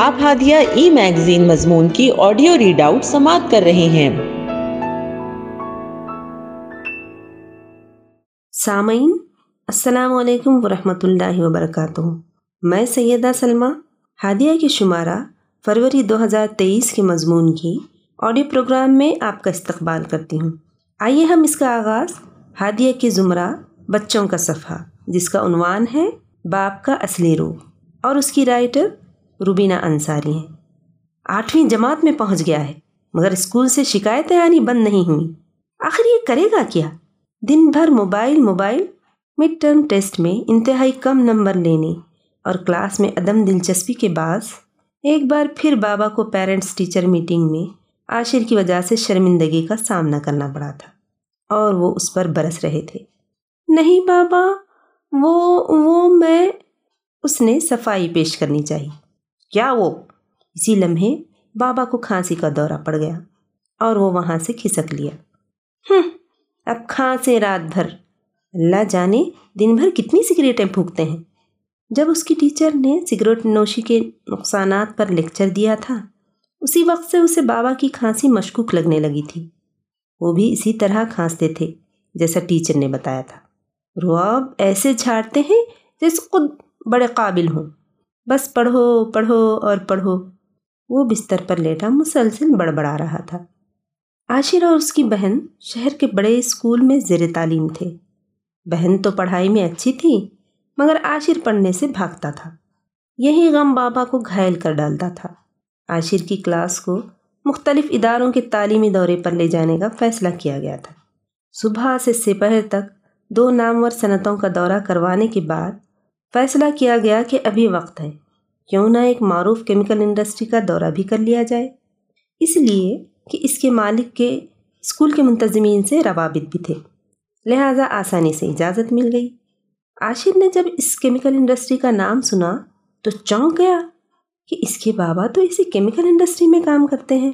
آپ ہادیہ ای میگزین مضمون کی آڈیو ریڈ آؤٹ سماعت کر رہے ہیں۔ سامعین، السلام علیکم ورحمۃ اللہ وبرکاتہ۔ میں سیدہ سلمہ، ہادیہ کے شمارہ فروری دو ہزار تیئیس کے مضمون کی آڈیو پروگرام میں آپ کا استقبال کرتی ہوں۔ آئیے ہم اس کا آغاز ہادیہ کے زمرہ بچوں کا صفحہ، جس کا عنوان ہے باپ کا اصلی روح، اور اس کی رائٹر روبینہ انصاری ہیں۔ آٹھویں جماعت میں پہنچ گیا ہے، مگر اسکول سے شکایتیں آنی بند نہیں ہوئیں۔ آخر یہ کرے گا کیا؟ دن بھر mobile mobile. Mid term test میں انتہائی کم نمبر لینے اور کلاس میں عدم دلچسپی کے بعد ایک بار پھر بابا کو پیرنٹس ٹیچر میٹنگ میں عاشر کی وجہ سے شرمندگی کا سامنا کرنا پڑا تھا اور وہ اس پر برس رہے تھے۔ نہیں بابا، وہ وہ میں، اس نے صفائی پیش کرنی چاہیے کیا وہ اسی لمحے بابا کو کھانسی کا دورہ پڑ گیا اور وہ وہاں سے کھسک لیا۔ ہوں اب کھانسے رات بھر۔ اللہ جانے دن بھر کتنی سگریٹیں پھونکتے ہیں۔ جب اس کی ٹیچر نے سگریٹ نوشی کے نقصانات پر لیکچر دیا تھا، اسی وقت سے اسے بابا کی کھانسی مشکوک لگنے لگی تھی۔ وہ بھی اسی طرح کھانستے تھے، جیسا ٹیچر نے بتایا تھا۔ رواب ایسے جھاڑتے ہیں جیسے خود بڑے قابل ہوں۔ بس پڑھو پڑھو اور پڑھو۔ وہ بستر پر لیٹا، مسلسل بڑبڑا رہا تھا۔ عاشر اور اس کی بہن شہر کے بڑے اسکول میں زیر تعلیم تھے۔ بہن تو پڑھائی میں اچھی تھی، مگر عاشر پڑھنے سے بھاگتا تھا۔ یہی غم بابا کو گھائل کر ڈالتا تھا۔ عاشر کی کلاس کو مختلف اداروں کے تعلیمی دورے پر لے جانے کا فیصلہ کیا گیا تھا۔ صبح سے سپہر تک دو نامور صنعتوں کا دورہ کروانے کے بعد فیصلہ کیا گیا کہ ابھی وقت ہے۔ کیوں نہ ایک معروف کیمیکل انڈسٹری کا دورہ بھی کر لیا جائے۔ اس لیے کہ اس کے مالک کے اسکول کے منتظمین سے روابط بھی تھے۔ لہٰذا آسانی سے اجازت مل گئی۔ عاشر نے جب اس کیمیکل انڈسٹری کا نام سنا تو چونک گیا کہ اس کے بابا تو اسی کیمیکل انڈسٹری میں کام کرتے ہیں۔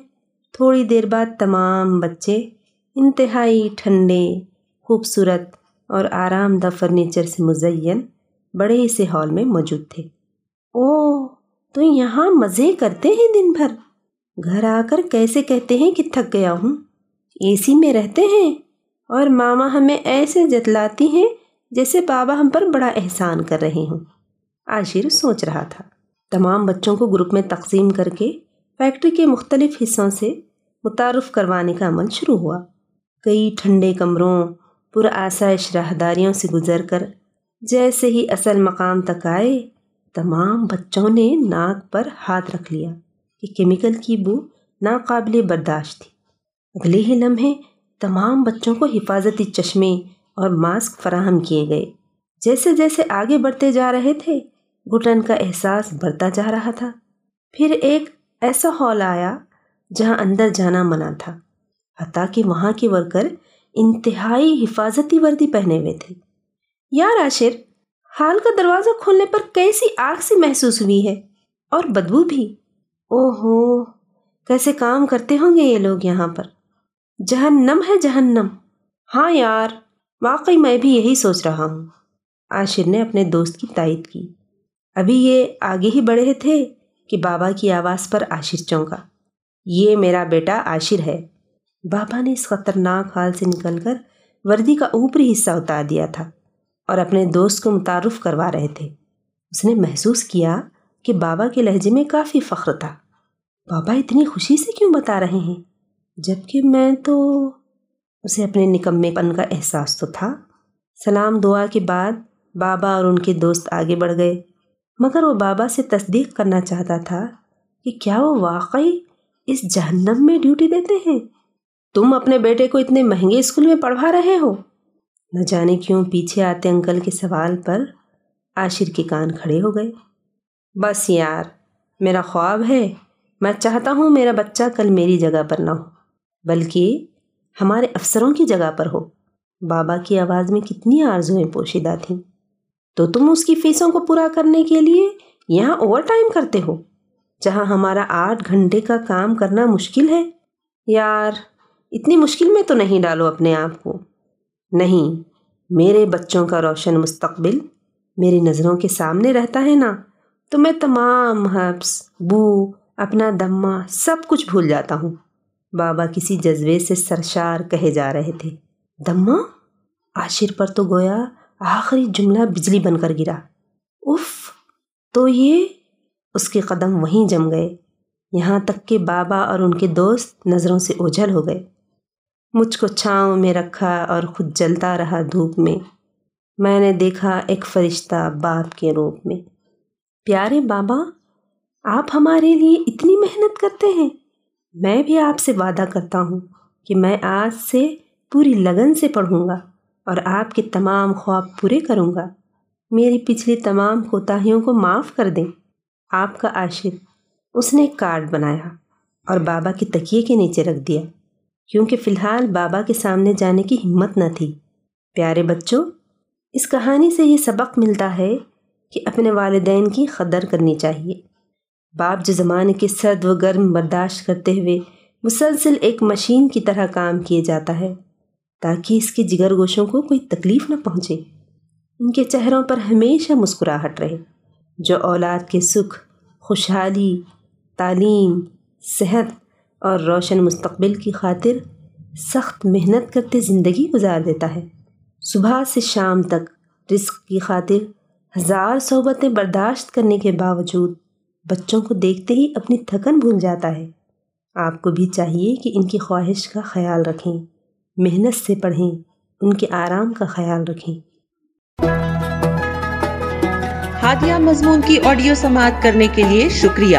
تھوڑی دیر بعد تمام بچے انتہائی ٹھنڈے، خوبصورت اور آرام دہ فرنیچر سے مزین بڑے سے ہال میں موجود تھے۔ او تو یہاں مزے کرتے ہیں دن بھر۔ گھر آ کر کیسے کہتے ہیں کہ تھک گیا ہوں؟ اے سی میں رہتے ہیں۔ اور ماما ہمیں ایسے جتلاتی ہیں جیسے بابا ہم پر بڑا احسان کر رہے ہوں۔ عاشر سوچ رہا تھا۔ تمام بچوں کو گروپ میں تقسیم کر کے فیکٹری کے مختلف حصوں سے متعارف کروانے کا عمل شروع ہوا۔ کئی ٹھنڈے کمروں، پر آسائش راہداریوں سے گزر کر جیسے ہی اصل مقام تک آئے، تمام بچوں نے ناک پر ہاتھ رکھ لیا کہ کیمیکل کی بو ناقابل برداشت تھی۔ اگلے ہی لمحے تمام بچوں کو حفاظتی چشمے اور ماسک فراہم کیے گئے۔ جیسے جیسے آگے بڑھتے جا رہے تھے، گھٹن کا احساس بڑھتا جا رہا تھا۔ پھر ایک ایسا ہال آیا جہاں اندر جانا منع تھا، حتیٰ کہ وہاں کے ورکر انتہائی حفاظتی وردی پہنے ہوئے تھے۔ یار عاشر حال کا دروازہ کھولنے پر کیسی آگ سی محسوس ہوئی ہے؟ اور بدبو بھی۔ او ہو کیسے کام کرتے ہوں گے یہ لوگ یہاں پر؟ جہنم ہے جہنم۔ ہاں یار، واقعی میں بھی یہی سوچ رہا ہوں۔ عاشر نے اپنے دوست کی تائید کی۔ ابھی یہ آگے ہی بڑھے تھے کہ بابا کی آواز پر عاشر چونکا۔ یہ میرا بیٹا عاشر ہے۔ بابا نے اس خطرناک حال سے نکل کر وردی کا اوپری حصہ اتار دیا تھا۔ اور اپنے دوست کو متعارف کروا رہے تھے۔ اس نے محسوس کیا کہ بابا کے لہجے میں کافی فخر تھا۔ بابا اتنی خوشی سے کیوں بتا رہے ہیں؟ جبکہ میں تو اسے اپنے نکمے پن کا احساس تو تھا۔ سلام دعا کے بعد بابا اور ان کے دوست آگے بڑھ گئے۔ مگر وہ بابا سے تصدیق کرنا چاہتا تھا کہ کیا وہ واقعی اس جہنم میں ڈیوٹی دیتے ہیں؟ تم اپنے بیٹے کو اتنے مہنگے اسکول میں پڑھوا رہے ہو۔ نہ جانے کیوں پیچھے آتے انکل کے سوال پر عاشر کے کان کھڑے ہو گئے۔ بس یار، میرا خواب ہے۔ میں چاہتا ہوں میرا بچہ کل میری جگہ پر نہ ہو، بلکہ ہمارے افسروں کی جگہ پر ہو۔ بابا کی آواز میں کتنی آرزویں پوشیدہ تھیں۔ تو تم اس کی فیسوں کو پورا کرنے کے لیے یہاں اوور ٹائم کرتے ہو، جہاں ہمارا آٹھ گھنٹے کا کام کرنا مشکل ہے؟ یار، اتنی مشکل میں تو نہیں ڈالو اپنے آپ کو۔ نہیں، میرے بچوں کا روشن مستقبل میری نظروں کے سامنے رہتا ہے نا، تو میں تمام حبس، بو، اپنا دمہ سب کچھ بھول جاتا ہوں۔ بابا کسی جذبے سے سرشار کہے جا رہے تھے۔ دمہ عاشر پر تو گویا آخری جملہ بجلی بن کر گرا۔ اف تو یہ اس کے قدم وہیں جم گئے۔ یہاں تک کہ بابا اور ان کے دوست نظروں سے اوجھل ہو گئے۔ مجھ کو چھاؤں میں رکھا اور خود جلتا رہا دھوپ میں۔ میں نے دیکھا ایک فرشتہ باپ کے روپ میں۔ پیارے بابا، آپ ہمارے لیے اتنی محنت کرتے ہیں۔ میں بھی آپ سے وعدہ کرتا ہوں کہ میں آج سے پوری لگن سے پڑھوں گا اور آپ کے تمام خواب پورے کروں گا۔ میری پچھلی تمام کوتاہیوں کو معاف کر دیں۔ آپ کا عاشق، اس نے ایک کارڈ بنایا اور بابا کی تکیے کے نیچے رکھ دیا۔ کیونکہ فی الحال بابا کے سامنے جانے کی ہمت نہ تھی۔ پیارے بچوں، اس کہانی سے یہ سبق ملتا ہے کہ اپنے والدین کی قدر کرنی چاہیے۔ باپ جو زمانے کے سرد و گرم برداشت کرتے ہوئے مسلسل ایک مشین کی طرح کام کیے جاتا ہے، تاکہ اس کے جگر گوشوں کو کوئی تکلیف نہ پہنچے۔ ان کے چہروں پر ہمیشہ مسکراہٹ رہے، جو اولاد کے سکھ، خوشحالی، تعلیم، صحت اور روشن مستقبل کی خاطر سخت محنت کرتے زندگی گزار دیتا ہے۔ صبح سے شام تک رزق کی خاطر ہزار صحبتیں برداشت کرنے کے باوجود بچوں کو دیکھتے ہی اپنی تھکن بھول جاتا ہے۔ آپ کو بھی چاہیے کہ ان کی خواہش کا خیال رکھیں، محنت سے پڑھیں، ان کے آرام کا خیال رکھیں۔ ہادیہ مضمون کی آڈیو سماعت کرنے کے لیے شکریہ۔